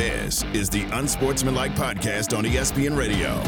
This is the Unsportsmanlike Podcast on ESPN Radio.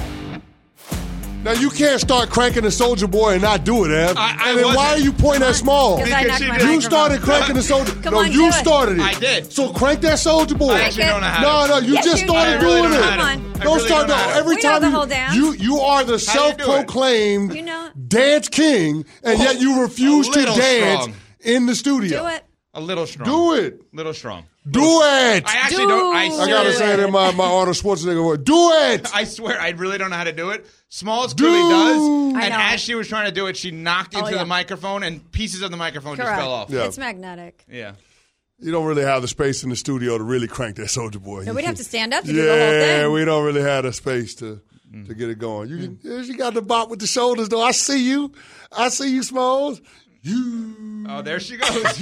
Now you can't start cranking the Soldier Boy and not do it, Ev. I- I and then why are you pointing at small? Because I Because knocked she my did. You microphone. started cranking the Soldier. Come no, on, you do it. started it. I did. So crank that Soldier Boy. I actually don't know how No, no, you Yes, just you started do. doing I it. Come on. Don't really start don't know no, how to. every We know time the you, whole dance. you you are the How do you do it? self-proclaimed You know- dance king, and yet you refuse to dance strong. in the studio. Do it. A little strong. Do it. Little strong. Do it. I actually don't. I, Do I gotta say it in my my Arnold Schwarzenegger voice. Do it. I swear, I really don't know how to do it. Smalls clearly Dude. does. I And know. as she was trying to do it, she knocked into yeah. the microphone, and pieces of the microphone Correct. just fell off. Yeah. It's magnetic. Yeah. You don't really have the space in the studio to really crank that Soldier Boy. No, we'd have to stand up to yeah, do the whole thing. we don't really have the space to to get it going. You, Mm. yeah, she got the bop with the shoulders though. I see you. I see you, Smalls. You. Oh, there she goes. okay,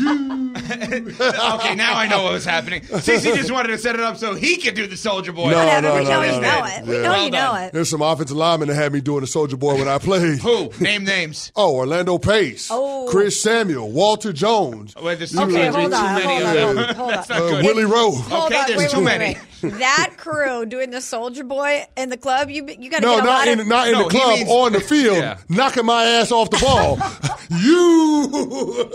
now I know what was happening. Cece just wanted to set it up so he could do the Soldier Boy. No, Whatever. no, we no, know no, you no. know it. We know Well you done. know it. There's some offensive linemen that had me doing the Soldier Boy when I played. Who? Name names. Oh, Orlando Pace, Oh. Chris Samuel, Walter Jones, Wait, there's Okay, like- many, hold too on, many hold of on, them. hold on, hold on. uh. Willie Roaf. Okay, there's wait, too wait, wait, many. Wait. That crew doing the Soldier Boy in the club, you you got to No, get a not lot in of. not in No, the club means- on the field, Yeah. knocking my ass off the ball. you.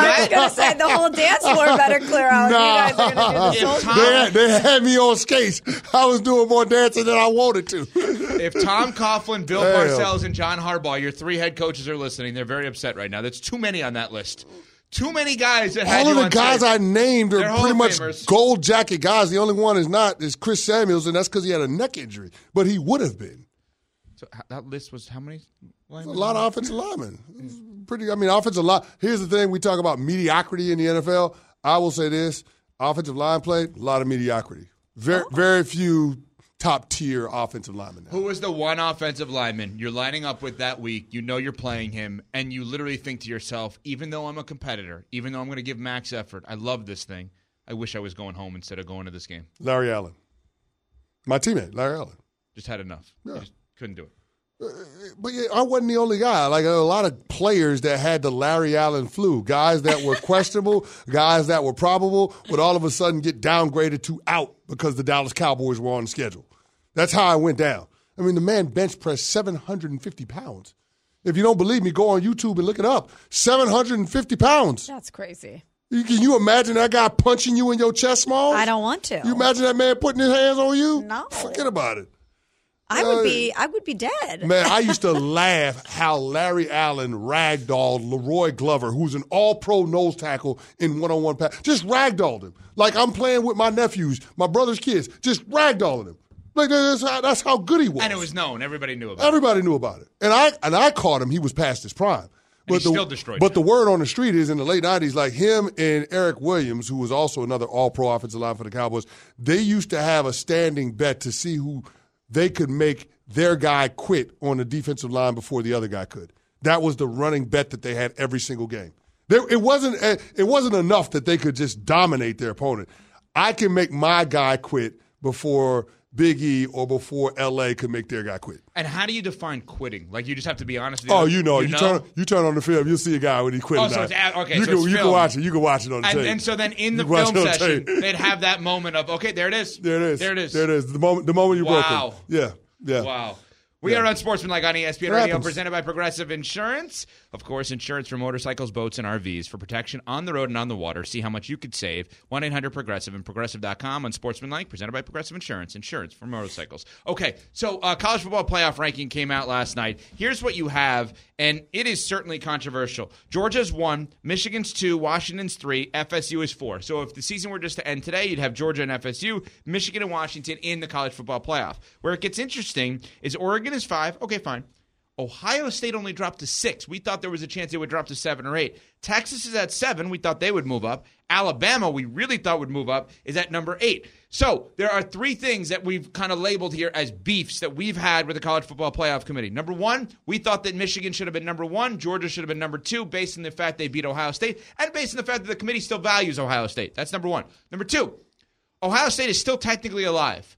I was gonna say the whole dance floor better clear out. Nah. You guys are gonna do the If Soldier Tom- They had, they had me on skates. I was doing more dancing than I wanted to. If Tom Coughlin, Bill Damn. Parcells, and John Harbaugh, your three head coaches, are listening, they're very upset right now. That's too many on that list. Too many guys that had All of you the on guys tape. I named They're pretty much Famers. gold jacket guys. The only one is not is Chris Samuels, and that's because he had a neck injury. But he would have been. So, that list was how many? A lot of offensive linemen. It's Pretty. I mean, offensive line. Here's the thing: we talk about mediocrity in the NFL. I will say this: offensive line play, a lot of mediocrity. Very, oh. very few top tier offensive lineman. Now. Who was the one offensive lineman you're lining up with that week? You know you're playing him, and you literally think to yourself, even though I'm a competitor, even though I'm going to give max effort, I love this thing. I wish I was going home instead of going to this game. Larry Allen, my teammate, Larry Allen. Just had enough. I just couldn't do it. Uh, but yeah, I wasn't the only guy. Like a lot of players that had the Larry Allen flu, guys that were questionable, guys that were probable, would all of a sudden get downgraded to out because the Dallas Cowboys were on the schedule. That's how I went down. I mean, the man bench pressed 750 pounds. If you don't believe me, go on YouTube and look it up. 750 pounds. That's crazy. You- Can you imagine that guy punching you in your chest, small? I don't want to. You imagine that man putting his hands on you? No. Forget about it. I would be. Uh, I would be dead. Man, I used to laugh how Larry Allen ragdolled La'Roi Glover, who's an all pro nose tackle in one on one pass. Just ragdolled him. Like I'm playing with my nephews, my brother's kids, just ragdolling him. Like that's how, that's how good he was. And it was known. Everybody knew about it. Everybody knew about it. And I and I caught him, he was past his prime. he still destroyed But the word on the street is in the late 90s, like him and Erik Williams, who was also another all pro offensive line for the Cowboys, they used to have a standing bet to see who they could make their guy quit on the defensive line before the other guy could. That was the running bet that they had every single game. There, it wasn't eh, it wasn't enough that they could just dominate their opponent. I can make my guy quit before Big E or before LA could make their guy quit. And how do you define quitting? Like you just have to be honest. With Oh, you know, you, turn you turn on the film, you'll see a guy when he quit. Oh, so it's okay, You so can you can watch it. You can watch it on the And, tape. and so then in the You film session, they'd have that moment of okay, there it is. There it is. There it is. There it is. The moment the moment you broke Wow. Yeah. Yeah. Wow. We Yeah. are on Sportsmanlike on ESPN It Radio, happens. presented by Progressive Insurance. Of course, insurance for motorcycles, boats, and RVs for protection on the road and on the water. See how much you could save. 1 800 Progressive and Progressive.com on Sportsmanlike, presented by Progressive Insurance. Insurance for motorcycles. Okay, so uh, college football playoff ranking came out last night. Here's what you have, and it is certainly controversial. Georgia's one, Michigan's two, Washington's three, FSU is four. So if the season were just to end today, you'd have Georgia and FSU, Michigan and Washington in the college football playoff. Where it gets interesting is Oregon is five. Okay, fine. Ohio State only dropped to six. We thought there was a chance they would drop to seven or eight. Texas is at seven. We thought they would move up. Alabama, we really thought would move up, is at number eight. So there are three things that we've kind of labeled here as beefs that we've had with the College Football Playoff Committee. Number one, we thought that Michigan should have been number one, Georgia should have been number two, based on the fact they beat Ohio State, and based on the fact that the committee still values Ohio State. That's number one. Number two, Ohio State is still technically alive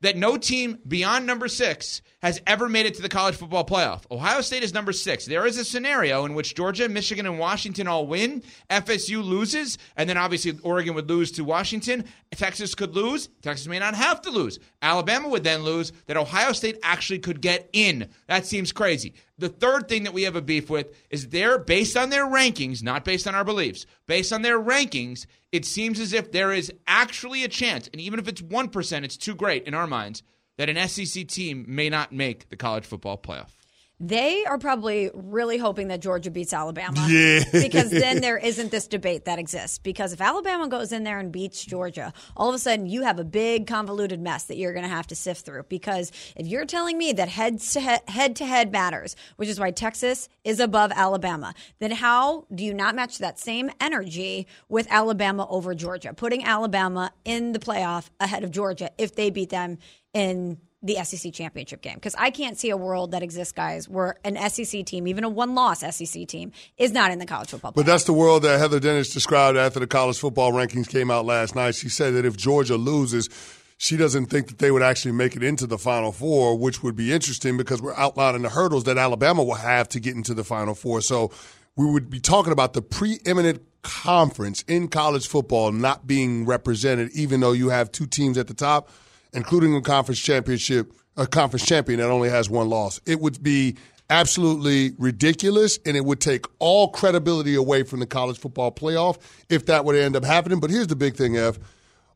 that no team beyond number six has ever made it to the college football playoff. Ohio State is number six. There is a scenario in which Georgia, Michigan, and Washington all win. FSU loses, and then obviously Oregon would lose to Washington. Texas could lose. Texas may not have to lose. Alabama would then lose. That Ohio State actually could get in. That seems crazy. The third thing that we have a beef with is they're based on their rankings, not based on our beliefs. Based on their rankings, it seems as if there is actually a chance, and even if it's 1%, it's too great in our minds, that an SEC team may not make the college football playoff. They are probably really hoping that Georgia beats Alabama. Yeah. because then there isn't this debate that exists. Because if Alabama goes in there and beats Georgia, all of a sudden you have a big convoluted mess that you're going to have to sift through. Because if you're telling me that head to head, head to head matters, which is why Texas is above Alabama, then how do you not match that same energy with Alabama over Georgia? Putting Alabama in the playoff ahead of Georgia if they beat them in the SEC championship game because I can't see a world that exists, guys, where an SEC team, even a one-loss SEC team, is not in the college football. But that's the world that Heather Dinich described after the college football rankings came out last night. She said that if Georgia loses, she doesn't think that they would actually make it into the Final Four, which would be interesting because we're outlining the hurdles that Alabama will have to get into the Final Four. So we would be talking about the preeminent conference in college football not being represented, even though you have two teams at the top – including a conference championship, a conference champion that only has one loss. It would be absolutely ridiculous and it would take all credibility away from the college football playoff if that would end up happening. But here's the big thing, Ev.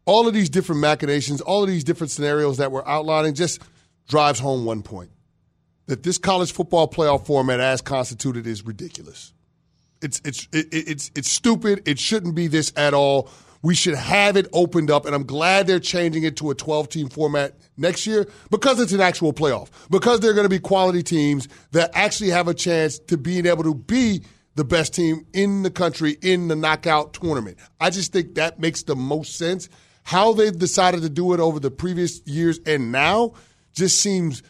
All of these different machinations, all of these different scenarios that we're outlining just drives home one point. That this college football playoff format as constituted is ridiculous. It's it's it, it's it's stupid. It shouldn't be this at all. We should have it opened up, and I'm glad they're changing it to a 12 team format next year because it's an actual playoff, because they're going to be quality teams that actually have a chance to being able to be the best team in the country in the knockout tournament. I just think that makes the most sense. How they've decided to do it over the previous years and now just seems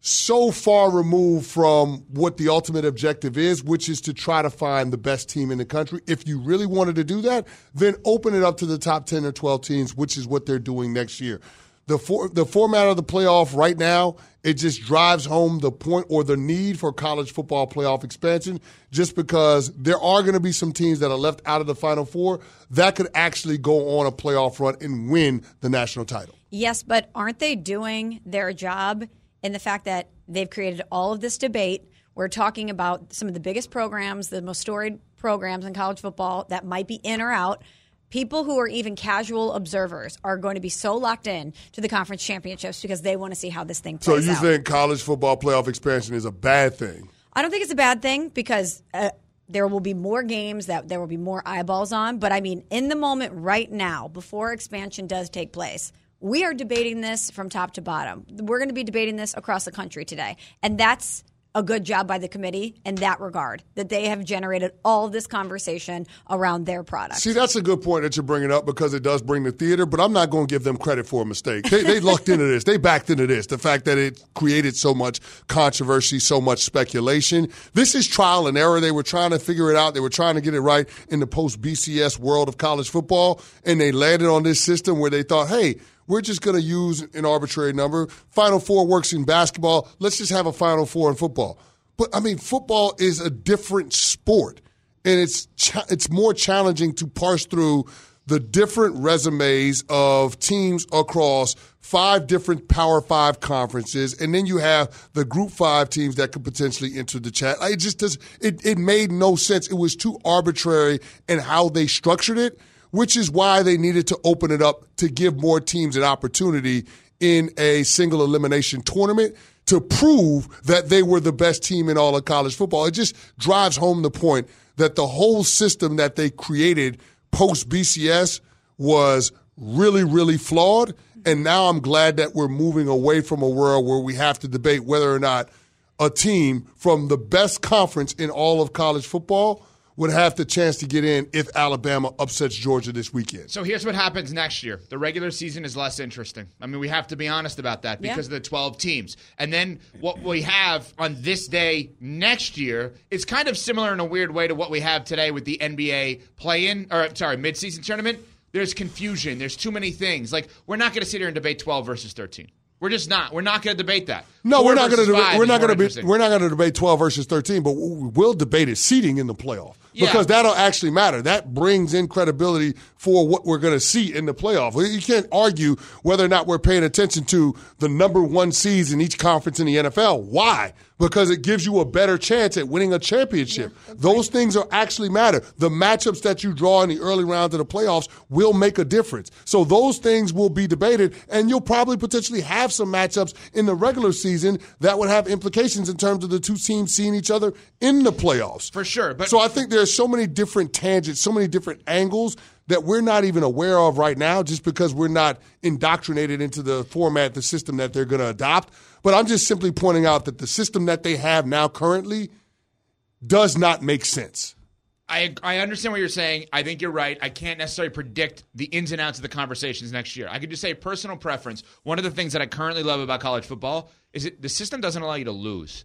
so far removed from what the ultimate objective is, which is to try to find the best team in the country. If you really wanted to do that, then open it up to the top 10 or 12 teams, which is what they're doing next year. The, for, the format of the playoff right now, it just drives home the point or the need for college football playoff expansion just because there are going to be some teams that are left out of the Final Four that could actually go on a playoff run and win the national title. Yes, but aren't they doing their job in the fact that they've created all of this debate. We're talking about some of the biggest programs, the most storied programs in college football that might be in or out. People who are even casual observers are going to be so locked in to the conference championships because they want to see how this thing plays out. So you out. think college football playoff expansion is a bad thing? I don't think it's a bad thing because uh, there will be more games that there will be more eyeballs on. But I mean, in the moment right now, before expansion does take place, we are debating this from top to bottom. We're going to be debating this across the country today. And that's a good job by the committee in that regard, that they have generated all this conversation around their product. See, that's a good point that you're bringing up because it does bring the theater, but I'm not going to give them credit for a mistake. They, they lucked into this. They backed into this. The fact that it created so much controversy, so much speculation. This is trial and error. They were trying to figure it out. They were trying to get it right in the post BCS world of college football, and they landed on this system where they thought, hey, we're just going to use an arbitrary number. Final four works in basketball. Let's just have a final four in football. But I mean, football is a different sport, and it's cha- it's more challenging to parse through the different resumes of teams across five different Power Five conferences, and then you have the Group Five teams that could potentially enter the chat. It just does. It it made no sense. It was too arbitrary in how they structured it which is why they needed to open it up to give more teams an opportunity in a single elimination tournament to prove that they were the best team in all of college football. It just drives home the point that the whole system that they created post BCS was really, really flawed. And now I'm glad that we're moving away from a world where we have to debate whether or not a team from the best conference in all of college football would have the chance to get in if Alabama upsets Georgia this weekend. So here's what happens next year. The regular season is less interesting. I mean, we have to be honest about that because Yeah. of the 12 teams. And then what we have on this day next year is kind of similar in a weird way to what we have today with the NBA play-in or sorry, midseason tournament. There's confusion. There's too many things. Like we're not going to sit here and debate 12 versus 13. We're just not. We're not going to debate that. No, Four we're not going to. five We're not going to be. We're not going to debate twelve versus thirteen, but we will debate it seating in the playoff Yeah. because that'll actually matter. That brings in credibility for what we're going to see in the playoff. You can't argue whether or not we're paying attention to the number one seeds in each conference in the NFL. Why? Because it gives you a better chance at winning a championship. Those things are actually matter. The matchups that you draw in the early rounds of the playoffs will make a difference. So those things will be debated, and you'll probably potentially have some matchups in the regular season that would have implications in terms of the two teams seeing each other in the playoffs. For sure, but- so I think there's so many different tangents, so many different angles that we're not even aware of right now just because we're not indoctrinated into the format, the system that they're going to adopt. But I'm just simply pointing out that the system that they have now currently does not make sense. I I understand what you're saying. I think you're right. I can't necessarily predict the ins and outs of the conversations next year. I could just say personal preference. One of the things that I currently love about college football is that the system doesn't allow you to lose.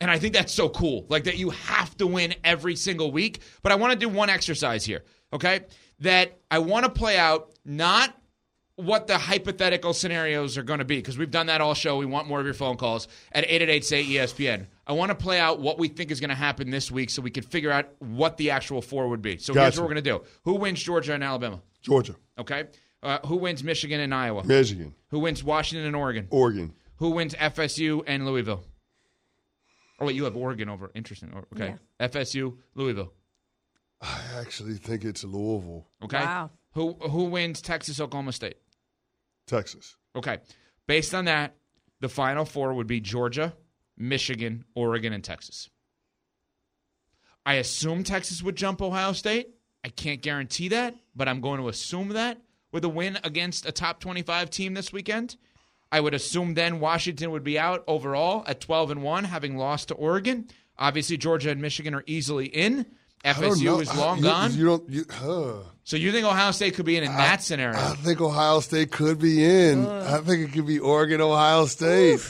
And I think that's so cool. Like that you have to win every single week. But I want to do one exercise here, okay? That I want to play out not what the hypothetical scenarios are going to be because we've done that all show. We want more of your phone calls at 888 say ESPN. I want to play out what we think is going to happen this week so we can figure out what the actual four would be. So here's what we're going to do. Who wins Georgia and Alabama? Georgia, Okay. Uh, who wins Michigan and Iowa? Michigan, Who wins Washington and Oregon? Oregon. Who wins FSU and Louisville? Oh, wait, you have Oregon over. Interesting. Oh, Okay. FSU, Louisville. I actually think it's Louisville, Okay. Wow. Who who wins Texas, Oklahoma State? Texas. Okay. Based on that, the final four would be Georgia, Michigan, Oregon, and Texas. I assume Texas would jump Ohio State. I can't guarantee that, but I'm going to assume that with a win against a top 25 team this weekend. I would assume then Washington would be out overall at 12 and 1 having lost to Oregon. Obviously Georgia and Michigan are easily in. I. FSU is long you, gone. You don't. You, huh. so you think Ohio State could be in in that scenario? I think Ohio State could be in. I think it could be Oregon, Ohio State.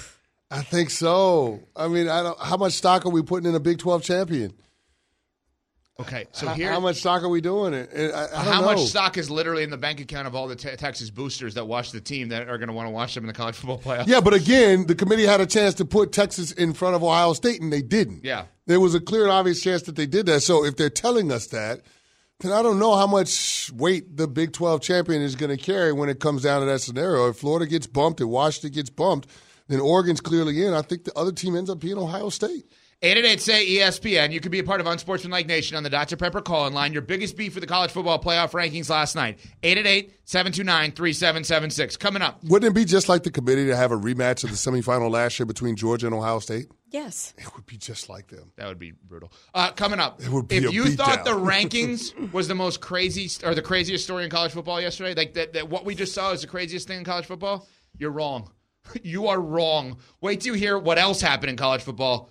I think so. I mean, I don't. How much stock are we putting in a Big Twelve champion? Okay. So How- here how much stock are we doing it? I, I don't How know. much stock is literally in the bank account of all the te- Texas boosters that watch the team that are going to want to watch them in the college football playoff? Yeah, but again, the committee had a chance to put Texas in front of Ohio State, and they didn't. Yeah. There was a clear and obvious chance that they did that. So if they're telling us that, then I don't know how much weight the Big 12 champion is going to carry when it comes down to that scenario. If Florida gets bumped if Washington gets bumped, then Oregon's clearly in. I think the other team ends up being Ohio State. 888 say ESPN. You could be a part of Unsportsmanlike Nation on the Dr. Pepper call in line. Your biggest beef for the college football playoff rankings last night. 888 729 3776. Coming up. Wouldn't it be just like the committee to have a rematch of the semifinal last year between Georgia and Ohio State? Yes. It would be just like them. That would be brutal. Uh, coming up, would be if a you thought beatdown. the rankings was the most crazy or the craziest story in college football yesterday, like that, that what we just saw is the craziest thing in college football, you're wrong. You are wrong. Wait till you hear what else happened in college football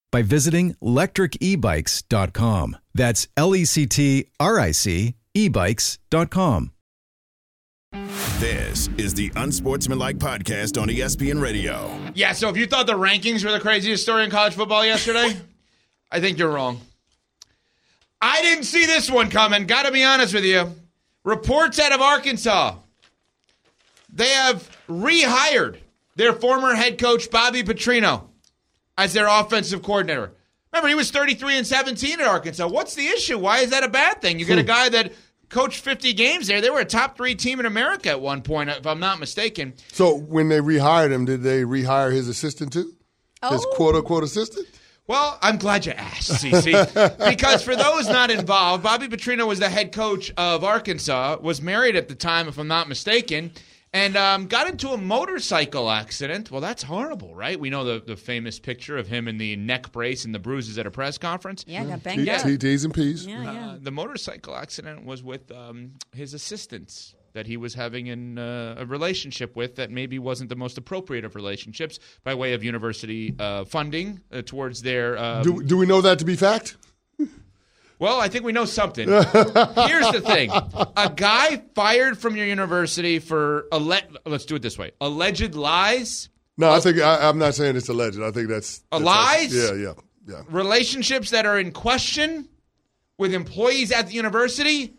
by visiting lectricebikes.com. That's L E C T R I C ebikes.com. This is the Unsportsmanlike Podcast on ESPN Radio. Yeah, so if you thought the rankings were the craziest story in college football yesterday, I think you're wrong. I didn't see this one coming, got to be honest with you. Reports out of Arkansas. They have rehired their former head coach Bobby Petrino as their offensive coordinator. Remember, he was 33 and 17 at Arkansas. What's the issue? Why is that a bad thing? You get a hmm. guy that coached 50 games there. They were a top three team in America at one point, if I'm not mistaken. So when they rehired him, did they rehire his assistant too? His Oh. quote unquote assistant? Well, I'm glad you asked, CC. because for those not involved, Bobby Petrino was the head coach of Arkansas, was married at the time, if I'm not mistaken, and um, got into a motorcycle accident. Well, that's horrible, right? We know the, the famous picture of him in the neck brace and the bruises at a press conference. Yeah, got T- banged up. T- T's and P's. Yeah, yeah. Uh, the motorcycle accident was with um, his assistants that he was having in, uh, a relationship with that maybe wasn't the most appropriate of relationships by way of university uh, funding uh, towards their. Um, Do, do we know that to be fact? Well, I think we know something. Here's the thing: a guy fired from your university for alle- let's do it this way: alleged lies, No, I think I, I'm not saying it's alleged. I think that's, A that's lies? Yeah, yeah, yeah. relationships that are in question with employees at the university.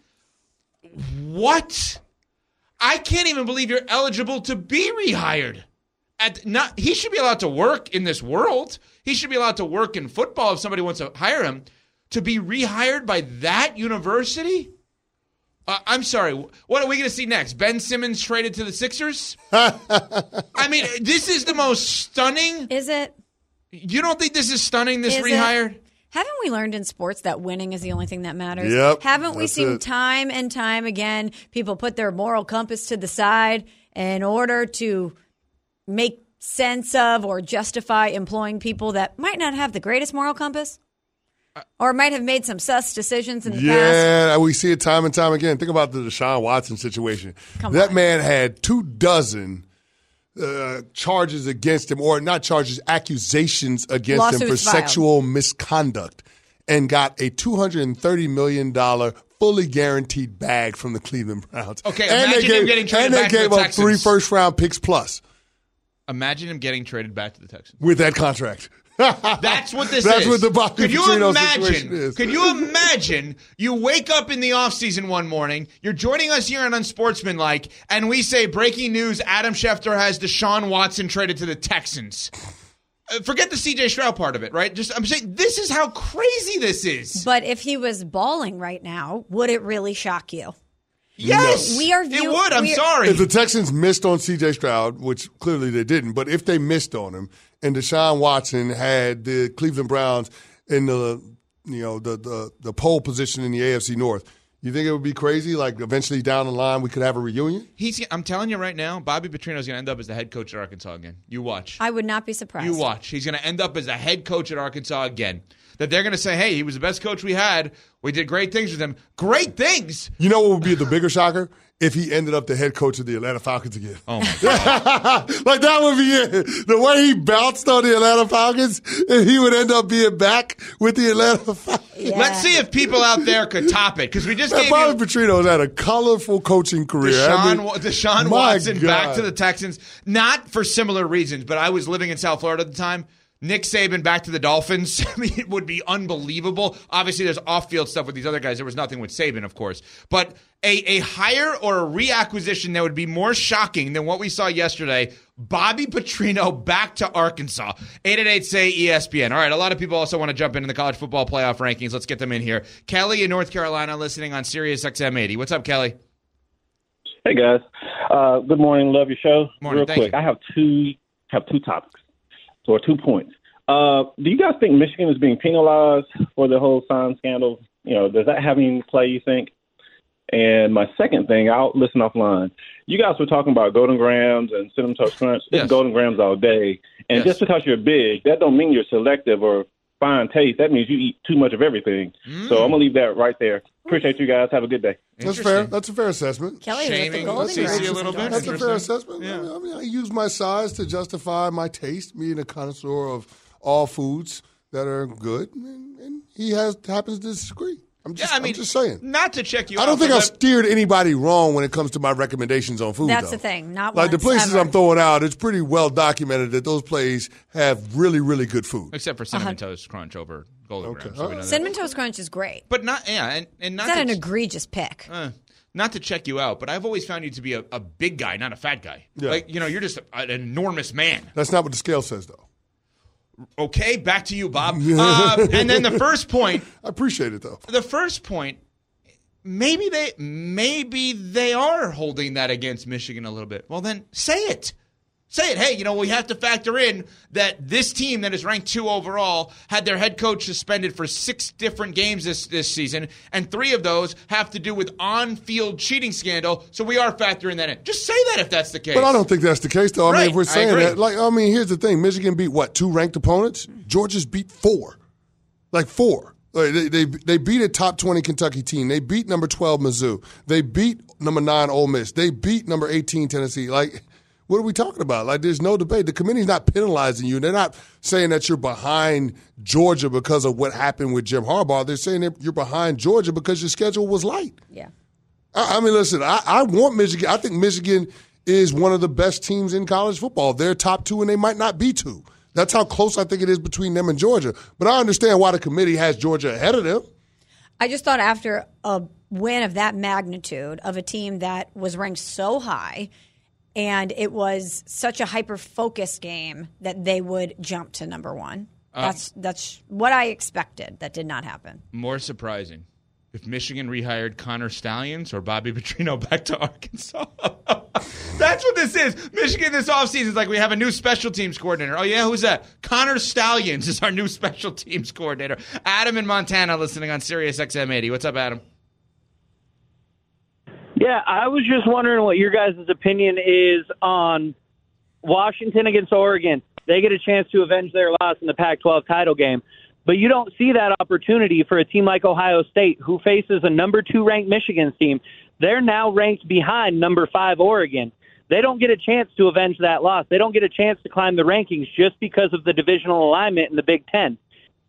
What? I can't even believe you're eligible to be rehired. At not, he should be allowed to work in this world. He should be allowed to work in football if somebody wants to hire him. To be rehired by that university? Uh, I'm sorry. What are we going to see next? Ben Simmons traded to the Sixers? I mean, this is the most stunning. Is it? You don't think this is stunning? This Is it? rehired? Haven't we learned in sports that winning is the only thing that matters? Yep, Haven't we seen it. time and time again people put their moral compass to the side in order to make sense of or justify employing people that might not have the greatest moral compass? Or might have made some sus decisions in the past. Yeah, we see it time and time again. Think about the Deshaun Watson situation. Come that on. man had two dozen uh, charges against him, or not charges, accusations against him for filed. sexual misconduct, and got a two hundred and thirty million dollar fully guaranteed bag from the Cleveland Browns. Okay, and imagine they him gave, getting traded and they back gave the up three Texans. round picks plus Imagine him getting traded back to the Texans. with that contract. That's what this That's is. That's what the Bobby Could you Petrino situation imagine? is. Could you imagine? You wake up in the offseason one morning. You're joining us here on Unsportsmanlike, and we say breaking news: Adam Schefter has Deshaun Watson traded to the Texans. Uh, Forget the C.J. Stroud part of it, right? Just I'm saying this is how crazy this is. But if he was balling right now, would it really shock you? Yes, We are It would. I'm sorry. If the Texans missed on C.J. Stroud, which clearly they didn't, but if they missed on him, and Deshaun Watson had the Cleveland Browns in the you know the the, the pole position in the AFC North, you think it would be crazy? Like eventually down the line, we could have a reunion. He's. I'm telling you right now, Bobby Petrino's going to end up as the head coach at Arkansas again. You watch. I would not be surprised. You watch. He's going to end up as a head coach at Arkansas again. That they're going to say, hey, he was the best coach we had. We did great things with him. Great things. You know what would be the bigger shocker? If he ended up the head coach of the Atlanta Falcons again. Oh, my God. like that would be it. The way he bounced on the Atlanta Falcons, and he would end up being back with the Atlanta Falcons. Yeah. Let's see if people out there could top it because we just Man, gave Bobby you Petrino's had a colorful coaching career. I Deshaun, mean, Deshaun my Watson back to the Texans, not for similar reasons, but I was living in South Florida at the time. Nick Saban back to the Dolphins. I mean, it would be unbelievable. Obviously, there's off-field stuff with these other guys. There was nothing with Saban, of course, but a a hire or a reacquisition that would be more shocking than what we saw yesterday. Bobby Petrino back to Arkansas. 888 say ESPN. All right, a lot of people also want to jump into the college football playoff rankings. Let's get them in here. Kelly in North Carolina listening on Sirius XM 80. What's up, Kelly? Hey guys, uh, good morning. Love your show. Morning, Real thank quick, you. I have two have two topics, or two points. Uh, do you guys think Michigan is being penalized for the whole sign scandal? You know, does that have any play? You think? And my second thing, I'll listen offline. You guys were talking about Golden Grahams and cinnamon toast crunch. It's Yes. Golden Grahams all day. And Yes. just because you're big, that don't mean you're selective or fine taste. That means you eat too much of everything. Mm. So I'm gonna leave that right there. Appreciate you guys. Have a good day. That's fair. That's a fair assessment. Kelly was at the Shaming Golden CC a Girls little bit. That's a fair Interesting. assessment. I, mean, I mean, I use my size to justify my taste, being a connoisseur of all foods that are good, and, and he has happens to disagree. I'm just, Yeah, I mean, I'm just saying. Not to check you I don't think but I've steered anybody wrong when it comes to my recommendations on food. That's though. the thing, not like the once, places ever. I'm throwing out. It's pretty well documented that those places have really, really good food. Except for Cinnamon uh-huh. Toast Crunch over Golden Graham. So we. Cinnamon Toast Crunch is great. But not, yeah, and, and not Is that to, an egregious pick? uh, not to check you out, but I've always found you to be a, a big guy, not a fat guy. Yeah. Like, you know, you're just a, an enormous man. That's not what the scale says, though. Okay, back to you, Bob. Uh, and then the first point, I appreciate it, though. the first point, maybe they maybe they are holding that against Michigan a little bit. Well, then say it. Say it. Hey, you know, we have to factor in that this team that is ranked two overall had their head coach suspended for six different games this, this season, and three of those have to do with on field cheating scandal. So we are factoring that in. Just say that if that's the case. But I don't think that's the case, though. I mean, if we're saying that, like, I mean, here's the thing: Michigan beat what two ranked opponents? Georgia's beat four, like four. Like, they, they they beat a top twenty Kentucky team. They beat number twelve Mizzou. They beat number nine Ole Miss. They beat number eighteen Tennessee. Like, what are we talking about? Like, there's no debate. The committee's not penalizing you. They're not saying that you're behind Georgia because of what happened with Jim Harbaugh. They're saying that you're behind Georgia because your schedule was light. Yeah. I, I mean, listen, I, I want Michigan. I think Michigan is one of the best teams in college football. They're top two, and they might not be two. That's how close I think it is between them and Georgia. But I understand why the committee has Georgia ahead of them. I just thought after a win of that magnitude of a team that was ranked so high and it was such a hyper focused game that they would jump to number one. Uh, that's that's what I expected. That did not happen. More surprising. If Michigan rehired Connor Stalions or Bobby Petrino back to Arkansas. That's what this is. Michigan this offseason is like we have a new special teams coordinator. Oh, yeah, who's that? Connor Stalions is our new special teams coordinator. Adam in Montana listening on Sirius XM 80. What's up, Adam? Yeah, I was just wondering what your guys' opinion is on Washington against Oregon. They get a chance to avenge their loss in the Pac 12 title game. But you don't see that opportunity for a team like Ohio State, who faces a number two ranked Michigan team. They're now ranked behind number five Oregon. They don't get a chance to avenge that loss. They don't get a chance to climb the rankings just because of the divisional alignment in the Big Ten.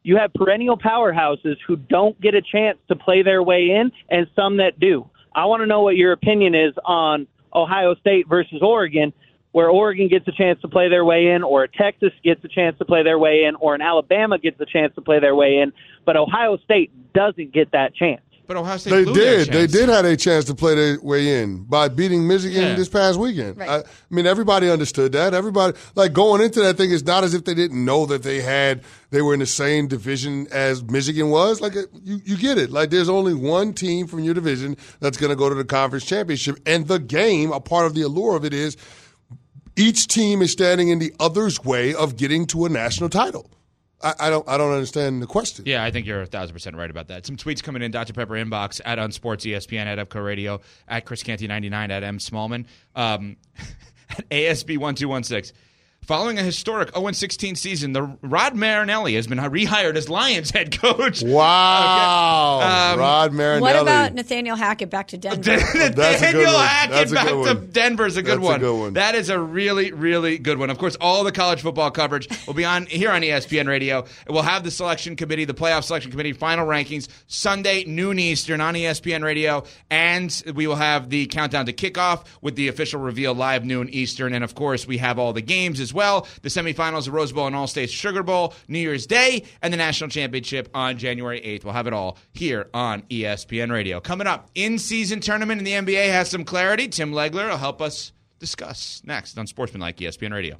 You have perennial powerhouses who don't get a chance to play their way in, and some that do. I want to know what your opinion is on Ohio State versus Oregon, where Oregon gets a chance to play their way in, or Texas gets a chance to play their way in, or an Alabama gets a chance to play their way in, but Ohio State doesn't get that chance. But Ohio State They blew their did. They did have a chance to play their way in by beating Michigan Yeah. this past weekend. Right. I, I mean, everybody understood that. Everybody like going into that thing. It's not as if they didn't know that they had they were in the same division as Michigan was. Like uh, you, you get it. Like there's only one team from your division that's going to go to the conference championship, and the game. A part of the allure of it is each team is standing in the other's way of getting to a national title. I, I don't. I don't understand the question. Yeah, I think you're a thousand percent right about that. Some tweets coming in, Dr. Pepper inbox at Unsports ESPN at Epco Radio at Chris Canty ninety nine at M Smallman um, at ASB one two one six. Following a historic 0-16 season, the Rod Marinelli has been rehired as Lions head coach. Wow, Okay. Um, Rod Marinelli. What about Nathaniel Hackett back to Denver? That's a good one. Hackett That's a back good to one. Denver is a good That's a one. good one. That is a really, really good one. Of course, all the college football coverage will be on here on ESPN Radio. We'll have the selection committee, the playoff selection committee, final rankings Sunday noon Eastern on ESPN Radio, and we will have the countdown to kickoff with the official reveal live noon Eastern. And of course, we have all the games as well: the semifinals, the Rose Bowl, and All States Sugar Bowl, New Year's Day, and the national championship on January 8th. We'll have it all here on ESPN Radio. Coming up, in-season tournament in the NBA has some clarity. Tim Legler will help us discuss next on Sportsmanlike ESPN Radio.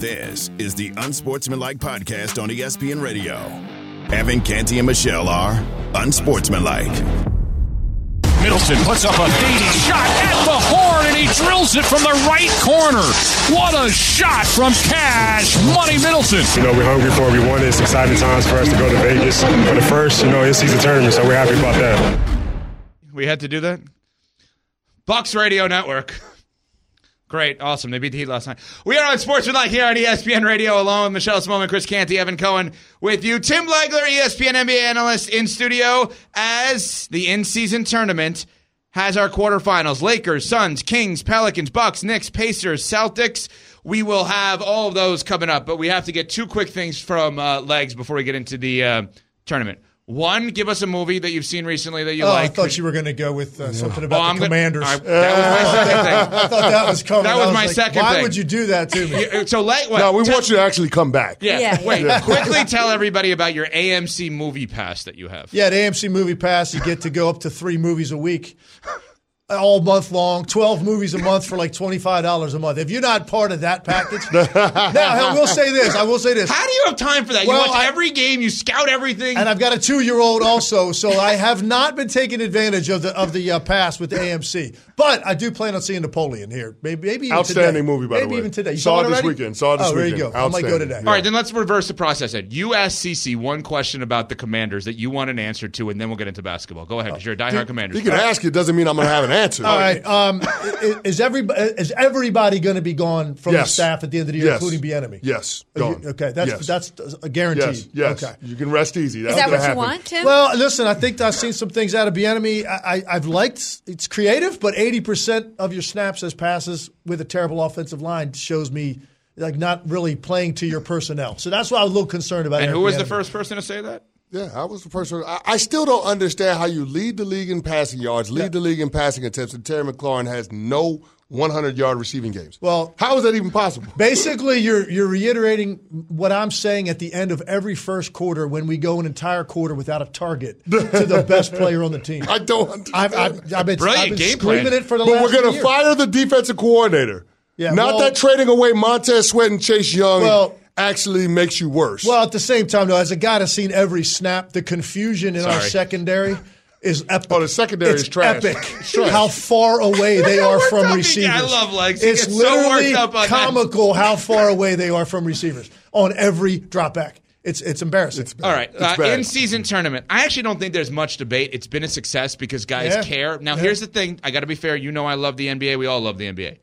This is the Unsportsmanlike Podcast on ESPN Radio. Evan Canty and Michelle are Unsportsmanlike. Middleton puts up a fading shot at the horn, and he drills it from the right corner. What a shot from Cash Money Middleton. You know, we're hungry for it. We want it. It's exciting times for us to go to Vegas for the first, you know, in-season tournament, so we're happy about that. We had to do that? Bucks Radio Network. Great, awesome. They beat the Heat last night. We are on Sports Sportsmanlike here on ESPN Radio alone with Michelle Smallman, Chris Canty, Evan Cohen with you. Tim Legler, ESPN NBA analyst in studio as the in-season tournament has our quarterfinals. Lakers, Suns, Kings, Pelicans, Bucks, Knicks, Pacers, Celtics. We will have all of those coming up, but we have to get two quick things from uh, Legs before we get into the uh, tournament. One, give us a movie that you've seen recently that you oh, like. I thought you were going to go with uh, something about Well, the Commanders. Gonna, I, that was my second thing. I thought that was coming. That I was my like, second Why thing. would you do that to me? So, like, what? No, we tell- want you to actually come back. Yeah, Yeah. wait. Yeah. Quickly tell everybody about your AMC movie pass that you have. Yeah, at AMC Movie Pass, you get to go up to three movies a week, all month long, 12 movies a month for like $25 a month. If you're not part of that package, now, I will say this. I will say this. How do you have time for that? Well, you watch I- every game, you scout everything. And I've got a two-year-old also, so I have not been taking advantage of the of the uh, pass with AMC. But I do plan on seeing Napoleon here. Maybe, maybe even Outstanding today. movie, by the maybe way. even today. You Saw saw it this weekend. Saw it this oh, there you go. I might go Outstanding. today. Yeah. All right, then let's reverse the process. Then you ask CC one question about the Commanders that you want an answer to, and then we'll get into basketball. Go ahead, because you're a diehard Commanders. You can ask it, doesn't mean I'm going to have an answer. All right. Um, is everybody is everybody going to be gone from Yes. the staff at the end of the year, Yes. including Bieniemy? Yes. Are you- Gone. okay, that's Yes. that's a guarantee. Yes. Yes. Okay. You can rest easy. That's Is that gonna what you want, Tim? Well, listen, I think I've seen some things out of Bieniemy. I, I, I've liked it's creative, but eighty percent of your snaps as passes with a terrible offensive line shows me like not really playing to your personnel. So that's why I was a little concerned about. and Eric who was the first person to say that? Yeah, I was the first one. I, I still don't understand how you lead the league in passing yards, lead the league in passing attempts, and Terry McLaurin has no 100 yard receiving games. Well- how is that even possible? Basically, you're you're reiterating what I'm saying at the end of every first quarter when we go an entire quarter without a target to the best player on the team. I don't understand. I've, I've, I've been, Brilliant I've been game screaming plan. it for the but last But we're going to fire the defensive coordinator. Yeah, Not well- that trading away Montez Sweat and Chase Young Well- actually makes you worse. Well, at the same time, though, as a guy that's seen every snap, the confusion in our secondary is epic. Oh, the secondary it's is trash. Epic. It's trash. How far away they are from up. Receivers. I love legs. It's gets so literally up on that. comical how far away they are from receivers on every drop back. It's it's embarrassing. All right, uh, in season tournament. I actually don't think there's much debate. It's been a success because guys Yeah. care. Now, Yeah. here's the thing. I got to be fair. You know, I love the NBA. We all love the NBA.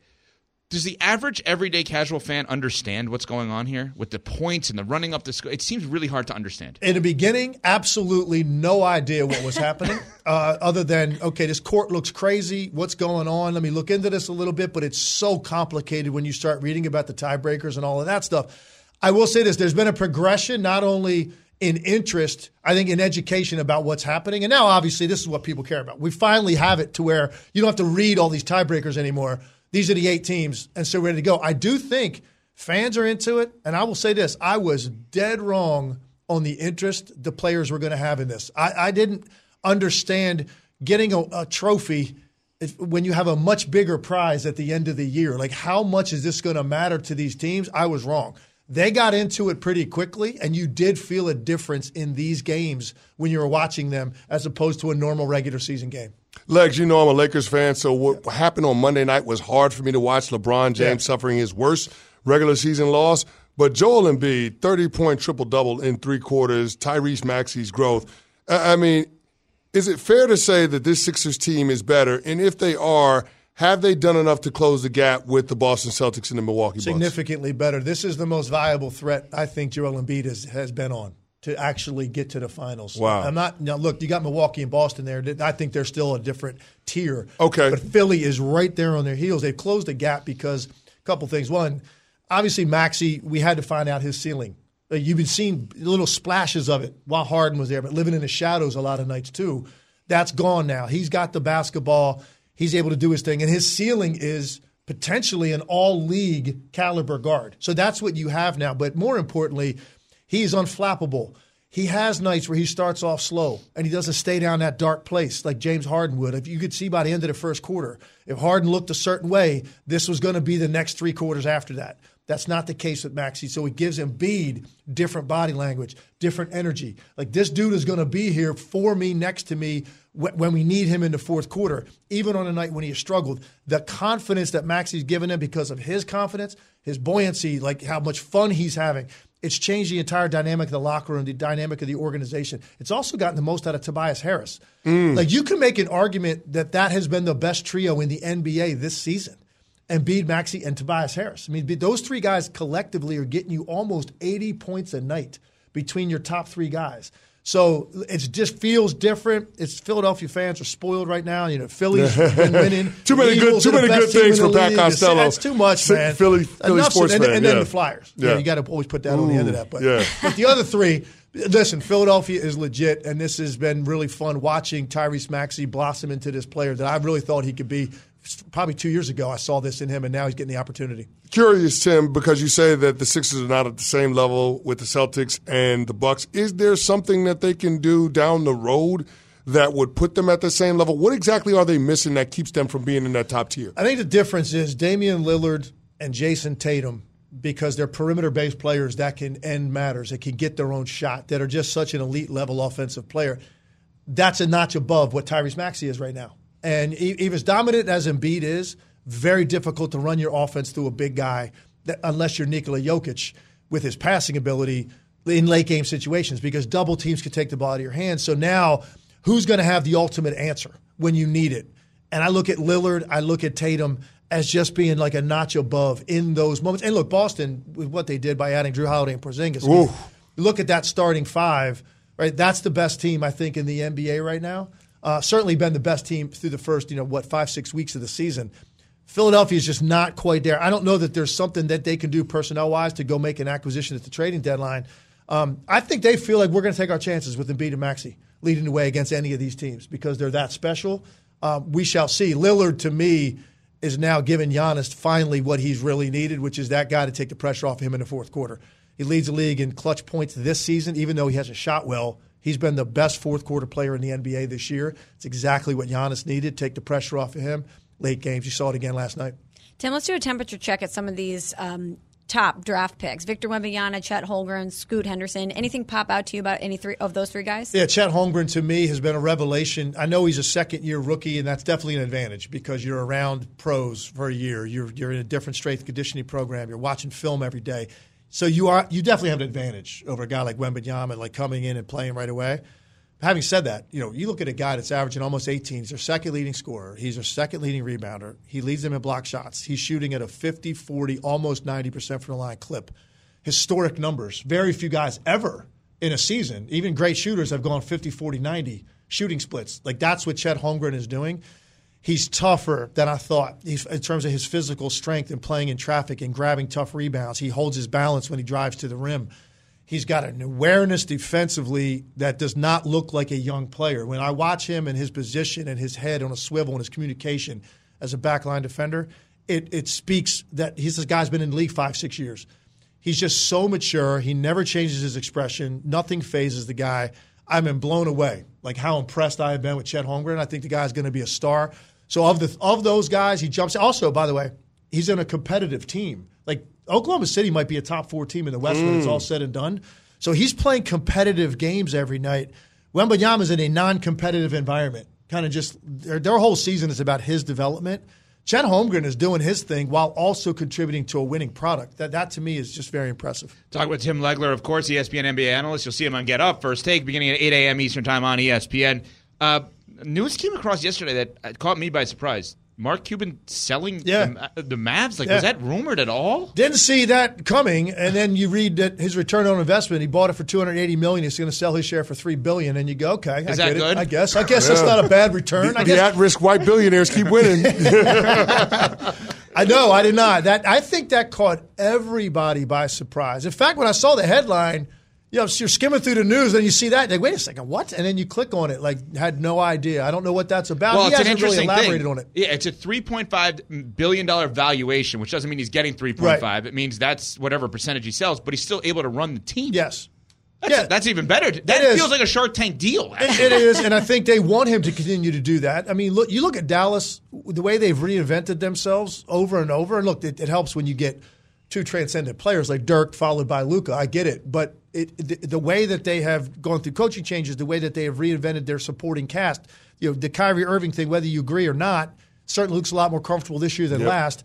Does the average everyday casual fan understand what's going on here with the points and the running up the score? It seems really hard to understand. In the beginning, absolutely no idea what was happening, uh, other than okay, this court looks crazy. What's going on? Let me look into this a little bit. But it's so complicated when you start reading about the tiebreakers and all of that stuff. I will say this: there's been a progression, not only in interest, I think in education about what's happening, and now obviously this is what people care about. We finally have it to where you don't have to read all these tiebreakers anymore. These are the eight teams, and so we're ready to go. I do think fans are into it, and I will say this: I was dead wrong on the interest the players were going to have in this. I, I didn't understand getting a, a trophy if, when you have a much bigger prize at the end of the year. Like, how much is this going to matter to these teams? I was wrong. They got into it pretty quickly, and you did feel a difference in these games when you were watching them as opposed to a normal regular season game. Legs, you know I'm a Lakers fan, so what happened on Monday night was hard for me to watch LeBron James Yeah. suffering his worst regular season loss. But Joel Embiid, 30 point triple double in three quarters, Tyrese Maxey's growth. I mean, is it fair to say that this Sixers team is better? And if they are, have they done enough to close the gap with the Boston Celtics and the Milwaukee Bucks? Significantly better. This is the most viable threat I think Joel Embiid has, has been on to actually get to the finals. Wow. I'm not now look, you got Milwaukee and Boston there. I think they're still a different tier. Okay. But Philly is right there on their heels. They've closed the gap because a couple things. One, obviously Maxey, we had to find out his ceiling. Uh, You've been seeing little splashes of it while Harden was there, but living in the shadows a lot of nights too. That's gone now. He's got the basketball. He's able to do his thing, and his ceiling is potentially an all league caliber guard. So that's what you have now. But more importantly, he's unflappable. He has nights where he starts off slow and he doesn't stay down that dark place like James Harden would. If you could see by the end of the first quarter, if Harden looked a certain way, this was going to be the next three quarters after that. That's not the case with Maxey. So it gives Embiid different body language, different energy. Like this dude is going to be here for me, next to me when we need him in the fourth quarter, even on a night when he has struggled. The confidence that Maxey's given him because of his confidence, his buoyancy, like how much fun he's having. It's changed the entire dynamic of the locker room, the dynamic of the organization. It's also gotten the most out of Tobias Harris. Mm. Like you can make an argument that that has been the best trio in the NBA this season. Embiid, Maxey, and Tobias Harris. I mean, those three guys collectively are getting you almost 80 points a night between your top three guys. So it just feels different. It's Philadelphia fans are spoiled right now. You know, Philly's been winning. too many good, too many good things for Pat Costello. That's too much, man. Philly, Philly Enough sports and, fan, and yeah. then the Flyers. Yeah, you got to always put that Ooh, on the end of that. But, yeah. but the other three, listen, Philadelphia is legit, and this has been really fun watching Tyrese Maxey blossom into this player that I really thought he could be. Probably two years ago, I saw this in him, and now he's getting the opportunity. Curious, Tim, because you say that the Sixers are not at the same level with the Celtics and the Bucks. Is there something that they can do down the road that would put them at the same level? What exactly are they missing that keeps them from being in that top tier? I think the difference is Damian Lillard and Jayson Tatum because they're perimeter based players that can end matters, that can get their own shot, that are just such an elite level offensive player. That's a notch above what Tyrese Maxey is right now. And even as dominant as Embiid is, very difficult to run your offense through a big guy that, unless you're Nikola Jokic with his passing ability in late game situations because double teams could take the ball out of your hands. So now, who's going to have the ultimate answer when you need it? And I look at Lillard, I look at Tatum as just being like a notch above in those moments. And look, Boston, with what they did by adding Jrue Holiday and Porzingis, Ooh. look at that starting five, right? That's the best team, I think, in the NBA right now. Uh, certainly been the best team through the first, you know, what, five, six weeks of the season. Philadelphia is just not quite there. I don't know that there's something that they can do personnel wise to go make an acquisition at the trading deadline. Um, I think they feel like we're going to take our chances with Embiid and Maxey leading the way against any of these teams because they're that special. Um, we shall see. Lillard, to me, is now giving Giannis finally what he's really needed, which is that guy to take the pressure off him in the fourth quarter. He leads the league in clutch points this season, even though he hasn't shot well. He's been the best fourth quarter player in the NBA this year. It's exactly what Giannis needed. Take the pressure off of him. Late games. You saw it again last night. Tim, let's do a temperature check at some of these um, top draft picks: Victor Wembanyama, Chet Holmgren, Scoot Henderson. Anything pop out to you about any three of those three guys? Yeah, Chet Holmgren to me has been a revelation. I know he's a second year rookie, and that's definitely an advantage because you're around pros for a year. You're you're in a different strength conditioning program. You're watching film every day. So you are you definitely have an advantage over a guy like Wembanyama, like coming in and playing right away. Having said that, you know, you look at a guy that's averaging almost 18. He's their second leading scorer. He's their second leading rebounder. He leads them in block shots. He's shooting at a 50, 40, almost 90% from the line clip. Historic numbers. Very few guys ever in a season, even great shooters, have gone 50, 40, 90 shooting splits. Like that's what Chet Holmgren is doing. He's tougher than I thought He's, in terms of his physical strength and playing in traffic and grabbing tough rebounds. He holds his balance when he drives to the rim. He's got an awareness defensively that does not look like a young player. When I watch him and his position and his head on a swivel and his communication as a backline defender, it, it speaks that he's this guy's been in the league five, six years. He's just so mature. He never changes his expression. Nothing phases the guy. I've been blown away, like how impressed I have been with Chet Holmgren. I think the guy's going to be a star. So of the of those guys, he jumps. Also, by the way, he's in a competitive team. Like Oklahoma City might be a top four team in the West mm. when it's all said and done. So he's playing competitive games every night. Wembanyama's in a non-competitive environment. Kind of just their, their whole season is about his development. Chet Holmgren is doing his thing while also contributing to a winning product. That, that to me is just very impressive. Talk with Tim Legler, of course, ESPN NBA analyst. You'll see him on Get Up, First Take, beginning at 8 a.m. Eastern Time on ESPN. Uh, news came across yesterday that caught me by surprise. Mark Cuban selling yeah. the, the Mavs? Like, Yeah. was that rumored at all? Didn't see that coming, and then you read that his return on investment. He bought it for two hundred eighty million. He's going to sell his share for three billion, and you go, okay, I Is get that it. good? I guess. I guess that's not a bad return. I The, guess. at-risk white billionaires keep winning. I know. I did not. That I think that caught everybody by surprise. In fact, when I saw the headline, you know, so you're skimming through the news and you see that, like, wait a second, what? And then you click on it, like, had no idea. I don't know what that's about. Well, he it's an hasn't really elaborated thing. on it. Yeah, it's a three point five billion dollar valuation, which doesn't mean he's getting three point five. Right. It means that's whatever percentage he sells, but he's still able to run the team. Yes. That's, Yeah. that's even better. That is. feels like a Shark Tank deal. It- it is, and I think they want him to continue to do that. I mean, look, you look at Dallas, the way they've reinvented themselves over and over, and look, it, it helps when you get two transcendent players like Dirk followed by Luka. I get it, but it, the, the way that they have gone through coaching changes, the way that they have reinvented their supporting cast, you know, the Kyrie Irving thing, whether you agree or not, certainly looks a lot more comfortable this year than Yep. last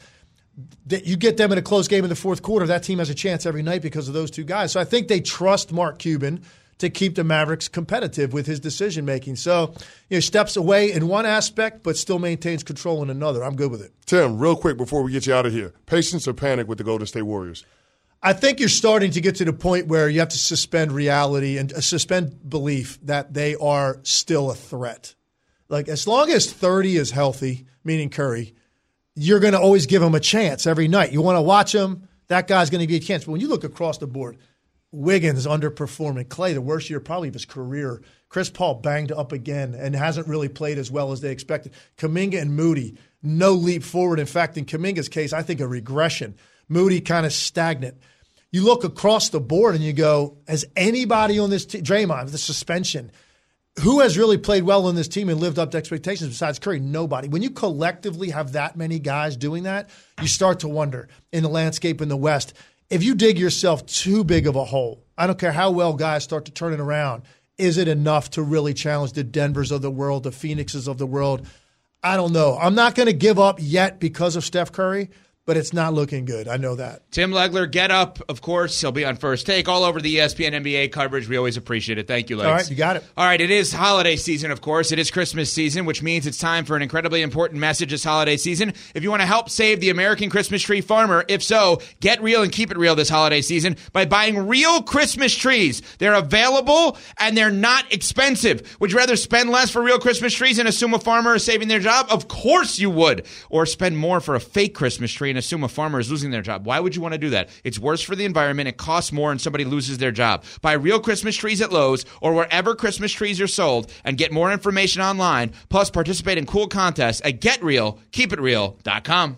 that you get them in a close game in the fourth quarter, that team has a chance every night because of those two guys. So I think they trust Mark Cuban to keep the Mavericks competitive with his decision making. So, you know, steps away in one aspect, but still maintains control in another. I'm good with it. Tim, real quick before we get you out of here, patience or panic with the Golden State Warriors? I think you're starting to get to the point where you have to suspend reality and uh, suspend belief that they are still a threat. Like as long as 30 is healthy, meaning Curry, you're going to always give him a chance every night. You want to watch him, that guy's going to be a chance. But when you look across the board, Wiggins underperforming, Clay the worst year probably of his career. Chris Paul banged up again and hasn't really played as well as they expected. Kuminga and Moody, no leap forward. In fact, in Kuminga's case, I think a regression. Moody kind of stagnant. You look across the board and you go, has anybody on this team, Draymond, the suspension, who has really played well on this team and lived up to expectations besides Curry? Nobody. When you collectively have that many guys doing that, you start to wonder in the landscape in the West. If you dig yourself too big of a hole, I don't care how well guys start to turn it around, is it enough to really challenge the Denvers of the world, the Phoenixes of the world? I don't know. I'm not going to give up yet because of Steph Curry, but it's not looking good. I know that. Tim Legler, get up. Of course, he'll be on first take all over the ESPN NBA coverage. We always appreciate it. Thank you, Legs. All right, you got it. All right, it is holiday season, of course. It is Christmas season, which means it's time for an incredibly important message this holiday season. If you want to help save the American Christmas tree farmer, if so, get real and keep it real this holiday season by buying real Christmas trees. They're available and they're not expensive. Would you rather spend less for real Christmas trees and assume a farmer is saving their job? Of course you would. Or spend more for a fake Christmas tree and assume a farmer is losing their job. Why would you want to do that? It's worse for the environment. It costs more and somebody loses their job. Buy real Christmas trees at Lowe's or wherever Christmas trees are sold and get more information online. Plus, participate in cool contests at getrealkeepitreal.com.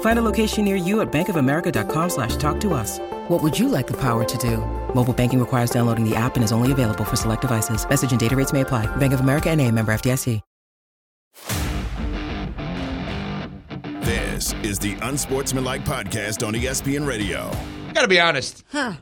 Find a location near you at bankofamerica.com slash talk to us. What would you like the power to do? Mobile banking requires downloading the app and is only available for select devices. Message and data rates may apply. Bank of America and a member FDIC. This is the Unsportsmanlike Podcast on ESPN Radio. Got to be honest. Huh.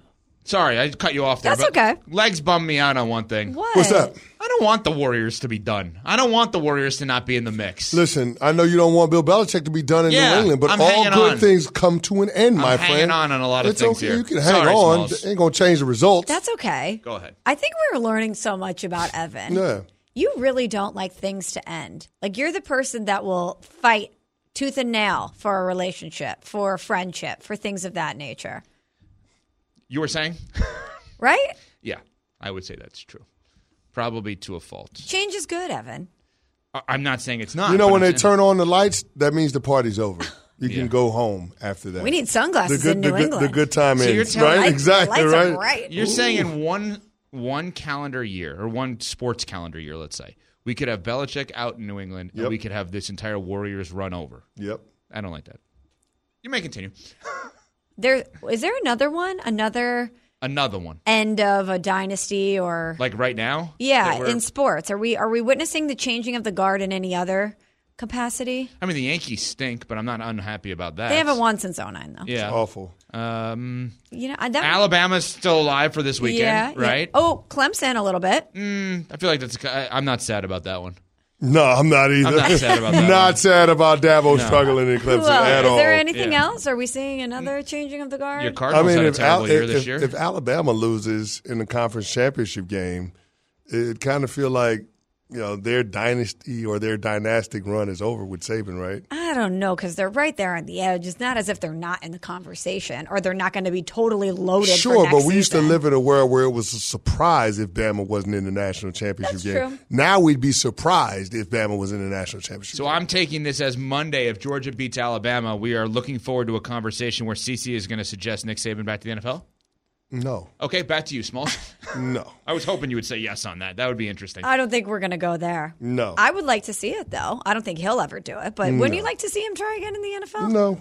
Sorry, I cut you off there. That's okay. Legs bummed me out on one thing. What? What's that? I don't want the Warriors to be done. I don't want the Warriors to not be in the mix. Listen, I know you don't want Bill Belichick to be done in Yeah, New England, but I'm all good on. things come to an end, my I'm friend. hanging on on a lot of it's things okay. here. You can hang Sorry, on. Smalls. Ain't gonna change the results. That's okay. Go ahead. I think we're learning so much about Evan. Yeah. You really don't like things to end. Like you're the person that will fight tooth and nail for a relationship, for a friendship, for things of that nature. You were saying? Right? yeah, I would say that's true. Probably to a fault. Change is good, Evan. I- I'm not saying it's not. You know but when I'm they saying- turn on the lights, that means the party's over. You Yeah. can go home after that. We need sunglasses the good, in the New good, England. The good time So you're ends, telling- right? Lights- exactly, lights are right? bright. You're saying in one one calendar year or one sports calendar year, let's say, we could have Belichick out in New England and we could have this entire Warriors run over. Yep. I don't like that. You may continue. There is there another one? Another Another one. end of a dynasty or Like right now? Yeah, in sports. Are we are we witnessing the changing of the guard in any other capacity. I mean, the Yankees stink, but I'm not unhappy about that. They haven't won since 09, though. Yeah, awful. Um, You know, that, Alabama's still alive for this weekend, yeah, yeah. right? Oh, Clemson a little bit. Mm, I feel like that's. I, I'm not sad about that one. No, I'm not either. I'm not sad about that not one. sad about Dabo No. struggling in Who Clemson else? at Is there anything Yeah. else? Are we seeing another changing of the guard? Your I mean, had a if, terrible Al- year if, this year. if Alabama loses in the conference championship game, it kind of feel like you know their dynasty or their dynastic run is over with Saban, right? I don't know because they're right there on the edge. It's not as if they're not in the conversation or they're not going to be totally loaded. for Sure, next but we used to live in a world where it was a surprise if Bama wasn't in the national championship That's game. true. Now we'd be surprised if Bama was in the national championship. So I'm taking this as Monday. If Georgia beats Alabama, we are looking forward to a conversation where CC is going to suggest Nick Saban back to the NFL. No, Okay, back to you, Smalls. no, I was hoping you would say yes on that. That would be interesting. I don't think we're going to go there. no, I would like to see it though. I don't think he'll ever do it, but wouldn't you like to see him try again in the NFL? no,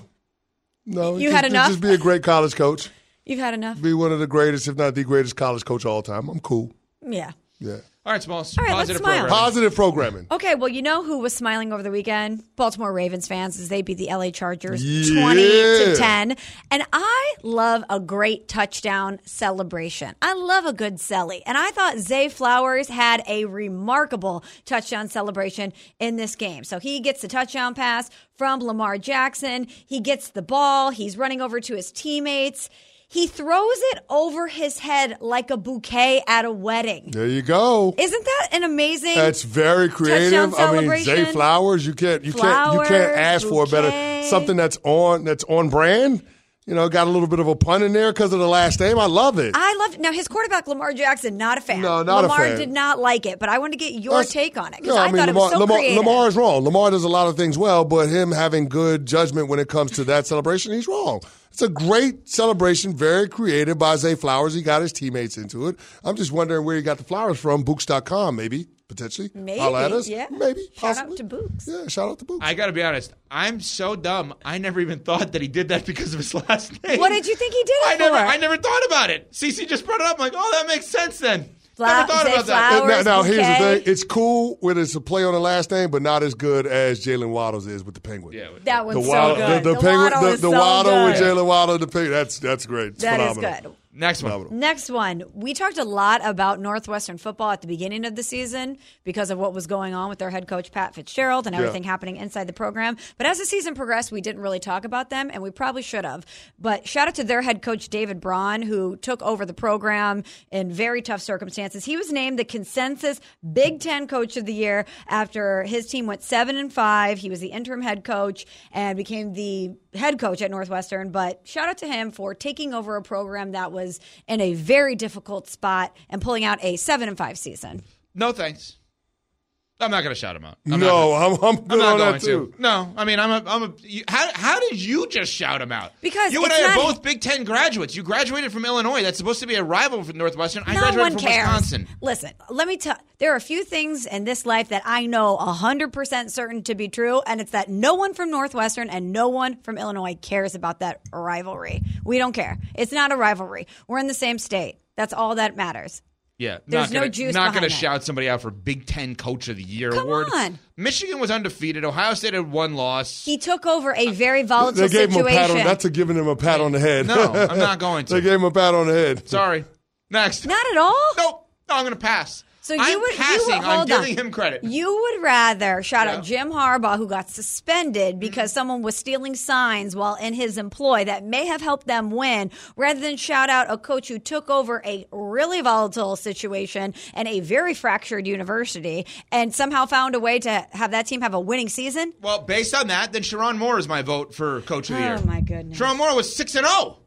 no. You just, had enough? Just be a great college coach. You've had enough. Be one of the greatest, if not the greatest, college coach of all time. I'm cool. Yeah. Yeah. All right, Smalls. All right, let's Positive smile. programming. Positive programming. Okay, well, you know who was smiling over the weekend? Baltimore Ravens fans as they beat the LA Chargers Yeah. 20 to 10. And I love a great touchdown celebration. I love a good celly. And I thought Zay Flowers had a remarkable touchdown celebration in this game. So he gets the touchdown pass from Lamar Jackson. He gets the ball. He's running over to his teammates. He throws it over his head like a bouquet at a wedding. There you go. Isn't that an amazing? That's very creative. I mean, Zay. Flowers. You can't you can't you can't Flowers, ask for a better something that's on that's on brand. You know, got a little bit of a pun in there because of the last name. I love it. I loved now his quarterback Lamar Jackson. Not a fan. No, not a fan. did not like it, but I want to get your That's- take on it because No, I, mean, thought Lamar, it was so Lamar, creative. Lamar is wrong. Lamar does a lot of things well, but him having good judgment when it comes to that celebration, he's wrong. It's a great celebration, very creative by Zay Flowers. He got his teammates into it. I'm just wondering where he got the flowers from. Bouqs.com, maybe, potentially. Maybe, Holla at us. yeah. Maybe, Shout possibly. out to Bouqs. Yeah, shout out to Bouqs. I got to be honest. I'm so dumb. I never even thought that he did that because of his last name. What did you think he did it I never. I never thought about it. CC just brought it up. I'm like, oh, that makes sense then. Fla- never thought Zay about that. Flowers. And now, now here's the thing: it's cool when it's a play on the last name, but not as good as Jaylen Waddle's is with the Penguin. Yeah, that the one's Waddle, so good. the, the, Penguin, Waddle the, the so Waddle with. Jaylen Waddle, the Penguin. That's that's great. It's That is phenomenal. good. Next one. Phenomenal. Next one. We talked a lot about Northwestern football at the beginning of the season because of what was going on with their head coach, Pat Fitzgerald, and everything Yeah. happening inside the program. But as the season progressed, we didn't really talk about them, and we probably should have. But shout out to their head coach, David Braun, who took over the program in very tough circumstances. He was named the consensus Big Ten Coach of the Year after his team went 7 and 5. He was the interim head coach and became the head coach at Northwestern. But shout out to him for taking over a program that was in a very difficult spot and pulling out a 7 and 5 season. No thanks. I'm not going to shout him out. I'm not No, gonna- I'm, I'm good I'm not on going that to. No, I mean, I'm a. I'm a you, how, how did you just shout him out? Because you and it's I are both Big Ten graduates. You graduated from Illinois. That's supposed to be a rival for Northwestern. I no graduated one from cares. Wisconsin. Listen, let me tell there are a few things in this life that I know 100% certain to be true, and it's that no one from Northwestern and no one from Illinois cares about that rivalry. We don't care. It's not a rivalry. We're in the same state. That's all that matters. Yeah, There's not no gonna, juice Not going to shout somebody out for Big Ten Coach of the Year Come award. on. Michigan was undefeated. Ohio State had one loss. He took over a very volatile They gave him a pat situation. on. That's a giving him a pat on the head. No, I'm not going to. they gave him a pat on the head. Sorry. Next. not at all. Nope. No, I'm going to pass. So you I'm would you would, hold I'm giving on. him credit. You would rather shout Yeah. out Jim Harbaugh, who got suspended because someone was stealing signs while in his employ that may have helped them win, rather than shout out a coach who took over a really volatile situation and a very fractured university and somehow found a way to have that team have a winning season. Well, based on that, then Sherrone Moore is my vote for Coach of the Year. Oh my goodness! Sherrone Moore was six and zero.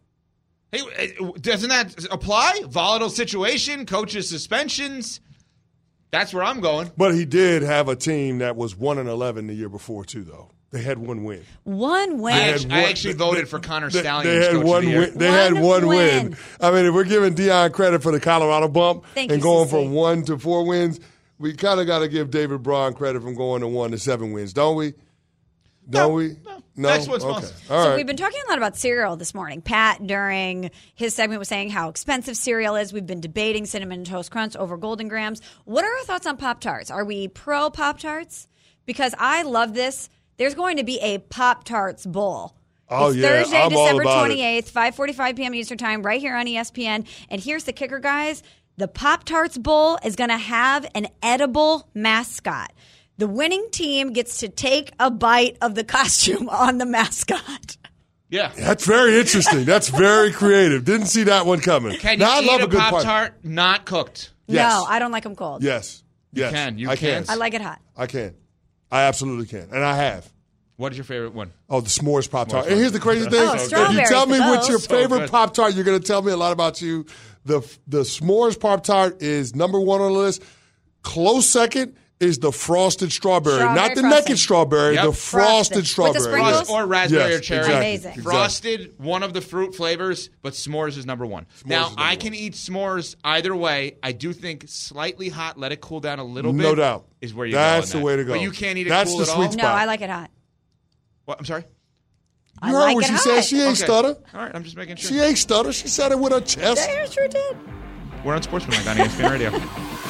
Hey, uh, doesn't that apply? Volatile situation, coaches suspensions. That's where I'm going. But he did have a team that was one and eleven the year before too, though. They had one win. One win. I had actually, I actually they- voted for Connor They, Stalions. they had Coach one of the Year. win. They had One one win. win. I mean, if we're giving Deion credit for the Colorado bump Thank and you, going from one to four wins, we kind of got to give David Braun credit from going to one to seven wins, don't we? Don't we? No. Next one's okay. Monster. All so right. we've been talking a lot about cereal this morning. Pat, during his segment, was saying how expensive cereal is. We've been debating cinnamon toast crunch over Golden Grahams. What are our thoughts on pop tarts? Are we pro pop tarts? because I love this. There's going to be a Pop Tarts Bowl. Oh, it's yeah, Thursday, I'm December 28th, 5:45 p.m. Eastern Time, right here on ESPN. And here's the kicker, guys: the Pop Tarts Bowl is going to have an edible mascot. The winning team gets to take a bite of the costume on the mascot. Yeah. That's very interesting. That's very creative. Didn't see that one coming. Can you now, I eat love a a good Pop part- Tart not cooked? Yes. No, I don't like them cold. Yes. Yes. can. You I can. can. I like it hot. I can. I absolutely can. And I have. What is your favorite one? Oh, the s'mores Pop Tart. And here's the crazy thing. Oh, if you tell me the what's your those. So favorite. Pop Tart, you're going to tell me a lot about you. The the s'mores Pop Tart is number one on the list. Close second is the frosted strawberry, Strawberry not the frosting. naked strawberry, Yep. the frosted Frosted. With the strawberry. sprinkles? Or raspberry Yes, or cherry. exactly, Amazing. exactly. Frosted, one of the fruit flavors, but s'mores is number one. now, number I one. can eat s'mores either way. I do think slightly hot, let it cool down a little bit. No doubt. Is where you That's go. on the way to go. But you can't eat it That's cool the at sweet all. No. I like it hot. What? I'm sorry? I You heard like what it she hot. said. She ain't Okay. stutter. All right, I'm just making sure. She ain't stutter. She said it with her chest. Yeah, sure did. We're on Sportsmanlike on E ESPN Radio.